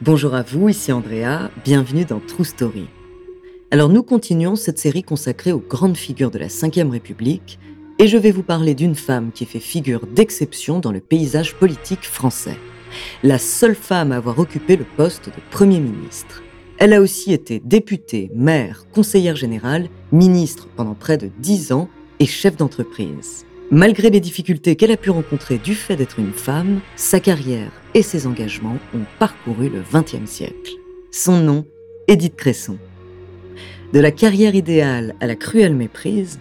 Bonjour à vous, ici Andrea, bienvenue dans True Story. Alors nous continuons cette série consacrée aux grandes figures de la Ve République, et je vais vous parler d'une femme qui fait figure d'exception dans le paysage politique français. La seule femme à avoir occupé le poste de Premier ministre. Elle a aussi été députée, maire, conseillère générale, ministre pendant près de dix ans et chef d'entreprise. Malgré les difficultés qu'elle a pu rencontrer du fait d'être une femme, sa carrière et ses engagements ont parcouru le XXe siècle. Son nom, Édith Cresson. De la carrière idéale à la cruelle méprise,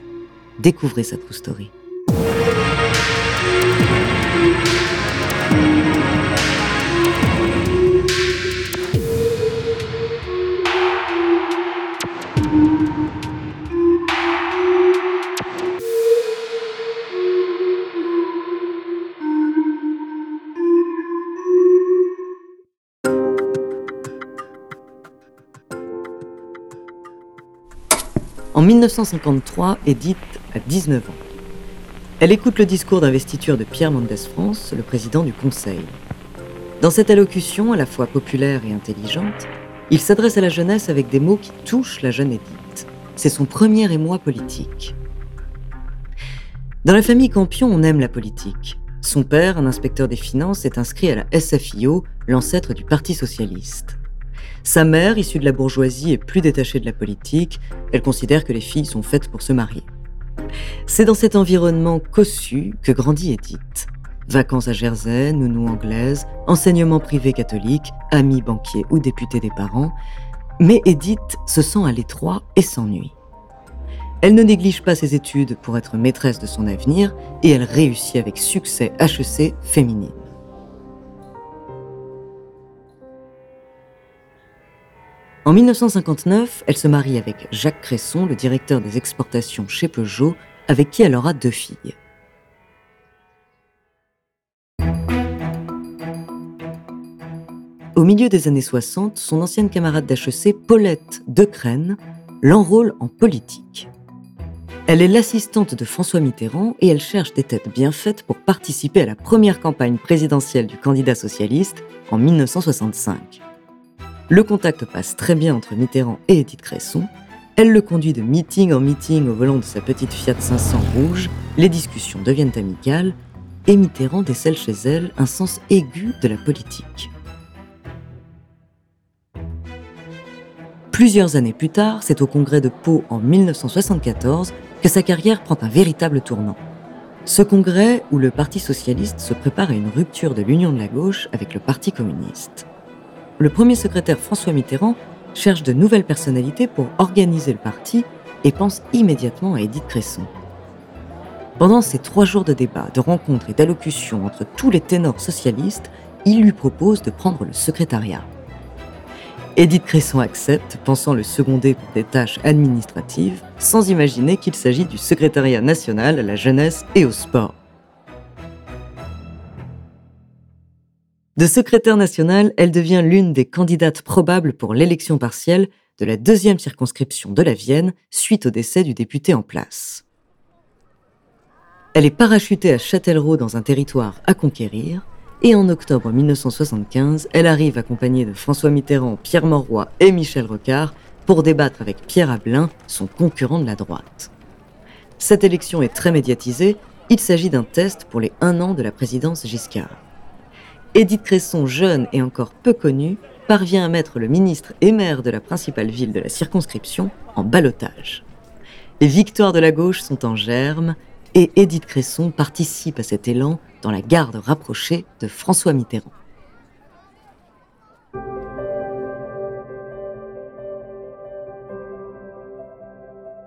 découvrez sa true story. En 1953, Edith a 19 ans. Elle écoute le discours d'investiture de Pierre Mendès France, le président du Conseil. Dans cette allocution, à la fois populaire et intelligente, il s'adresse à la jeunesse avec des mots qui touchent la jeune Edith. C'est son premier émoi politique. Dans la famille Campion, on aime la politique. Son père, un inspecteur des finances, est inscrit à la SFIO, l'ancêtre du Parti socialiste. Sa mère, issue de la bourgeoisie, est plus détachée de la politique. Elle considère que les filles sont faites pour se marier. C'est dans cet environnement cossu que grandit Edith. Vacances à Jersey, nounou anglaise, enseignement privé catholique, amis banquiers ou députés des parents. Mais Edith se sent à l'étroit et s'ennuie. Elle ne néglige pas ses études pour être maîtresse de son avenir et elle réussit avec succès HEC féminine. En 1959, elle se marie avec Jacques Cresson, le directeur des exportations chez Peugeot, avec qui elle aura deux filles. Au milieu des années 60, son ancienne camarade d'HEC, Paulette Decrène, l'enrôle en politique. Elle est l'assistante de François Mitterrand et elle cherche des têtes bien faites pour participer à la première campagne présidentielle du candidat socialiste en 1965. Le contact passe très bien entre Mitterrand et Edith Cresson. Elle le conduit de meeting en meeting au volant de sa petite Fiat 500 rouge. Les discussions deviennent amicales et Mitterrand décèle chez elle un sens aigu de la politique. Plusieurs années plus tard, c'est au congrès de Pau en 1974 que sa carrière prend un véritable tournant. Ce congrès où le Parti socialiste se prépare à une rupture de l'union de la gauche avec le Parti communiste le premier secrétaire François Mitterrand cherche de nouvelles personnalités pour organiser le parti et pense immédiatement à Édith Cresson. Pendant ces trois jours de débat, de rencontres et d'allocutions entre tous les ténors socialistes, il lui propose de prendre le secrétariat. Édith Cresson accepte, pensant le seconder pour des tâches administratives, sans imaginer qu'il s'agit du secrétariat national à la jeunesse et au sport. De secrétaire nationale, elle devient l'une des candidates probables pour l'élection partielle de la deuxième circonscription de la Vienne suite au décès du député en place. Elle est parachutée à Châtellerault dans un territoire à conquérir, et en octobre 1975, elle arrive accompagnée de François Mitterrand, Pierre Mauroy et Michel Rocard pour débattre avec Pierre Abelin, son concurrent de la droite. Cette élection est très médiatisée, il s'agit d'un test pour les un an de la présidence Giscard. Édith Cresson, jeune et encore peu connue, parvient à mettre le ministre et maire de la principale ville de la circonscription en balotage. Les victoires de la gauche sont en germe et Édith Cresson participe à cet élan dans la garde rapprochée de François Mitterrand.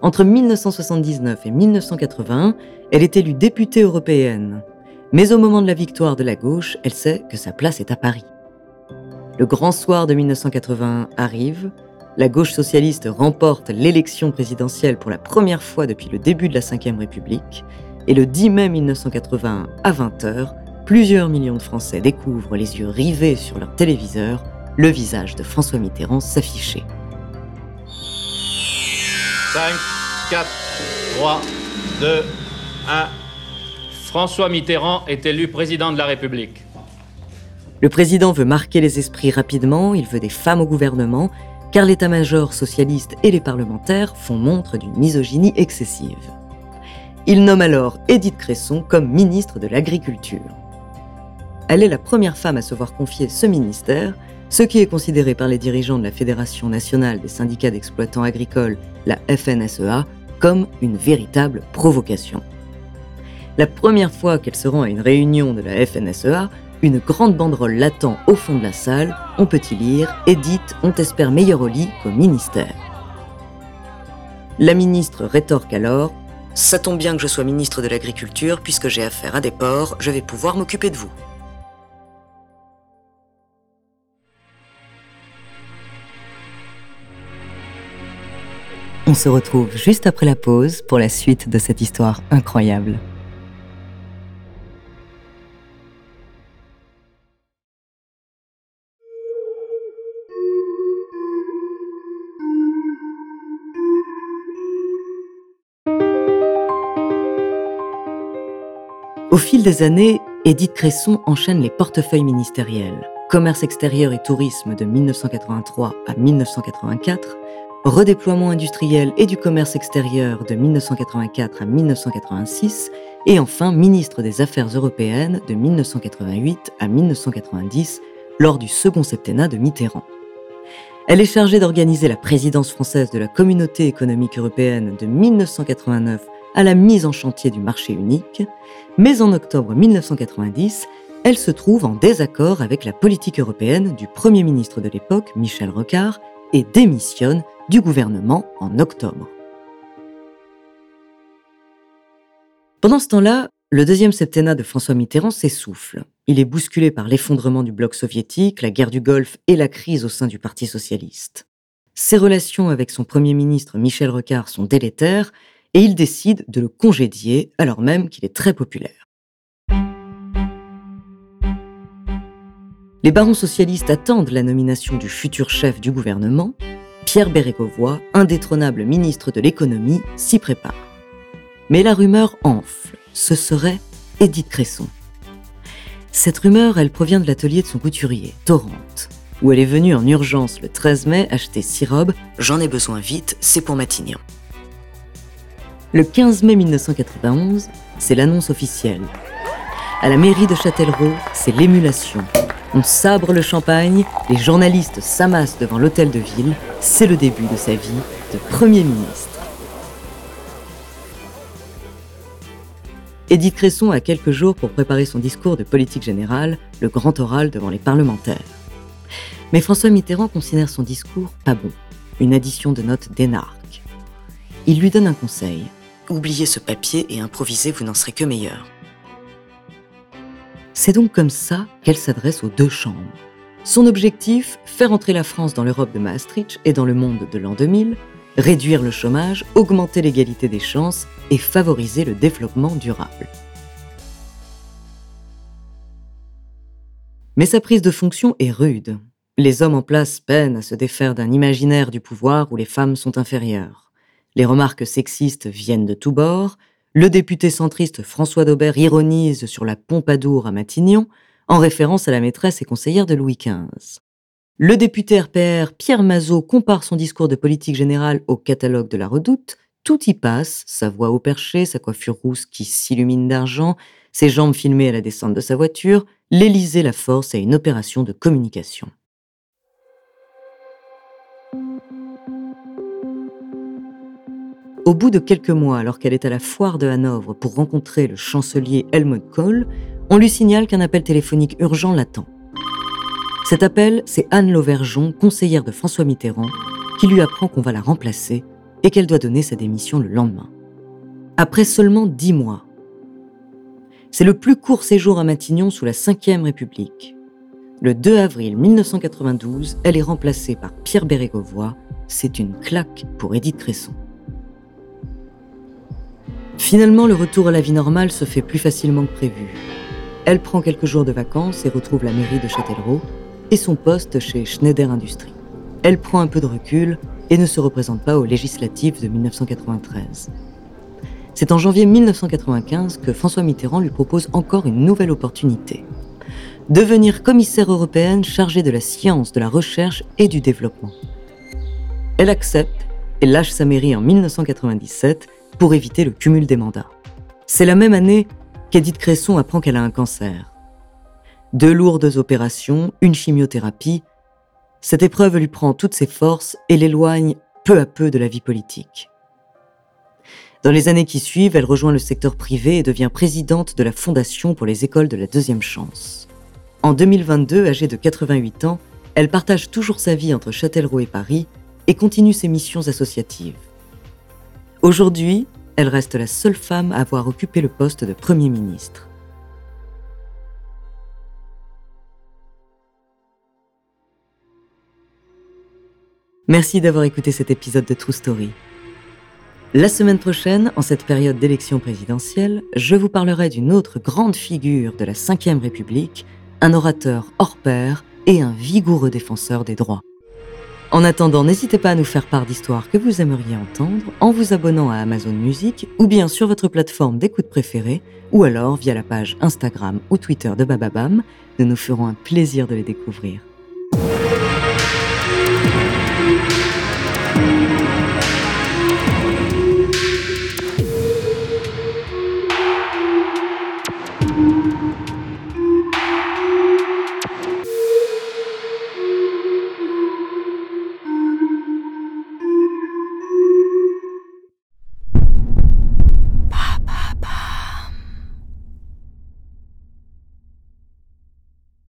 Entre 1979 et 1981, elle est élue députée européenne, mais au moment de la victoire de la gauche, elle sait que sa place est à Paris. Le grand soir de 1981 arrive, la gauche socialiste remporte l'élection présidentielle pour la première fois depuis le début de la Ve République, et le 10 mai 1981 à 20h, plusieurs millions de Français découvrent les yeux rivés sur leur téléviseur le visage de François Mitterrand s'afficher. 5, 4, 3, 2, 1. François Mitterrand est élu président de la République. Le président veut marquer les esprits rapidement, il veut des femmes au gouvernement, car l'état-major socialiste et les parlementaires font montre d'une misogynie excessive. Il nomme alors Édith Cresson comme ministre de l'Agriculture. Elle est la première femme à se voir confier ce ministère, ce qui est considéré par les dirigeants de la Fédération nationale des syndicats d'exploitants agricoles, la FNSEA, comme une véritable provocation. La première fois qu'elle se rend à une réunion de la FNSEA, une grande banderole l'attend au fond de la salle. On peut y lire Edith, on t'espère meilleur au lit qu'au ministère. La ministre rétorque alors Ça tombe bien que je sois ministre de l'Agriculture, puisque j'ai affaire à des porcs, je vais pouvoir m'occuper de vous. On se retrouve juste après la pause pour la suite de cette histoire incroyable. Au fil des années, Édith Cresson enchaîne les portefeuilles ministériels. Commerce extérieur et tourisme de 1983 à 1984, redéploiement industriel et du commerce extérieur de 1984 à 1986, et enfin ministre des Affaires européennes de 1988 à 1990 lors du second septennat de Mitterrand. Elle est chargée d'organiser la présidence française de la Communauté économique européenne de 1989 à la mise en chantier du marché unique, mais en octobre 1990, elle se trouve en désaccord avec la politique européenne du Premier ministre de l'époque, Michel Rocard, et démissionne du gouvernement en octobre. Pendant ce temps-là, le deuxième septennat de François Mitterrand s'essouffle. Il est bousculé par l'effondrement du bloc soviétique, la guerre du Golfe et la crise au sein du Parti socialiste. Ses relations avec son Premier ministre Michel Rocard sont délétères et il décide de le congédier alors même qu'il est très populaire. Les barons socialistes attendent la nomination du futur chef du gouvernement. Pierre Bérégovoy, indétrônable ministre de l'économie, s'y prépare. Mais la rumeur enfle. Ce serait Édith Cresson. Cette rumeur, elle provient de l'atelier de son couturier, Torrente, où elle est venue en urgence le 13 mai acheter six robes. J'en ai besoin vite, c'est pour Matignon. Le 15 mai 1991, c'est l'annonce officielle. À la mairie de Châtellerault, c'est l'émulation. On sabre le champagne, les journalistes s'amassent devant l'hôtel de ville. C'est le début de sa vie de Premier ministre. Édith Cresson a quelques jours pour préparer son discours de politique générale, le grand oral devant les parlementaires. Mais François Mitterrand considère son discours pas bon, une addition de notes d'énarque. Il lui donne un conseil oubliez ce papier et improvisez, vous n'en serez que meilleur. C'est donc comme ça qu'elle s'adresse aux deux chambres. Son objectif, faire entrer la France dans l'Europe de Maastricht et dans le monde de l'an 2000, réduire le chômage, augmenter l'égalité des chances et favoriser le développement durable. Mais sa prise de fonction est rude. Les hommes en place peinent à se défaire d'un imaginaire du pouvoir où les femmes sont inférieures. Les remarques sexistes viennent de tous bords. Le député centriste François Daubert ironise sur la Pompadour à Matignon, en référence à la maîtresse et conseillère de Louis XV. Le député RPR Pierre Mazot compare son discours de politique générale au catalogue de la redoute. Tout y passe, sa voix au perché, sa coiffure rousse qui s'illumine d'argent, ses jambes filmées à la descente de sa voiture, l'Élysée la force à une opération de communication. Au bout de quelques mois, alors qu'elle est à la foire de Hanovre pour rencontrer le chancelier Helmut Kohl, on lui signale qu'un appel téléphonique urgent l'attend. Cet appel, c'est Anne Lauvergeon, conseillère de François Mitterrand, qui lui apprend qu'on va la remplacer et qu'elle doit donner sa démission le lendemain. Après seulement dix mois. C'est le plus court séjour à Matignon sous la Ve République. Le 2 avril 1992, elle est remplacée par Pierre Bérégovoy. C'est une claque pour Édith Cresson. Finalement, le retour à la vie normale se fait plus facilement que prévu. Elle prend quelques jours de vacances et retrouve la mairie de Châtellerault et son poste chez Schneider Industries. Elle prend un peu de recul et ne se représente pas aux législatives de 1993. C'est en janvier 1995 que François Mitterrand lui propose encore une nouvelle opportunité. devenir commissaire européenne chargée de la science, de la recherche et du développement. Elle accepte et lâche sa mairie en 1997 pour éviter le cumul des mandats. C'est la même année qu'Edith Cresson apprend qu'elle a un cancer. Deux lourdes opérations, une chimiothérapie, cette épreuve lui prend toutes ses forces et l'éloigne peu à peu de la vie politique. Dans les années qui suivent, elle rejoint le secteur privé et devient présidente de la Fondation pour les écoles de la deuxième chance. En 2022, âgée de 88 ans, elle partage toujours sa vie entre Châtellerault et Paris et continue ses missions associatives. Aujourd'hui, elle reste la seule femme à avoir occupé le poste de Premier ministre. Merci d'avoir écouté cet épisode de True Story. La semaine prochaine, en cette période d'élection présidentielle, je vous parlerai d'une autre grande figure de la Ve République, un orateur hors pair et un vigoureux défenseur des droits. En attendant, n'hésitez pas à nous faire part d'histoires que vous aimeriez entendre en vous abonnant à Amazon Music ou bien sur votre plateforme d'écoute préférée ou alors via la page Instagram ou Twitter de Bababam. Nous nous ferons un plaisir de les découvrir.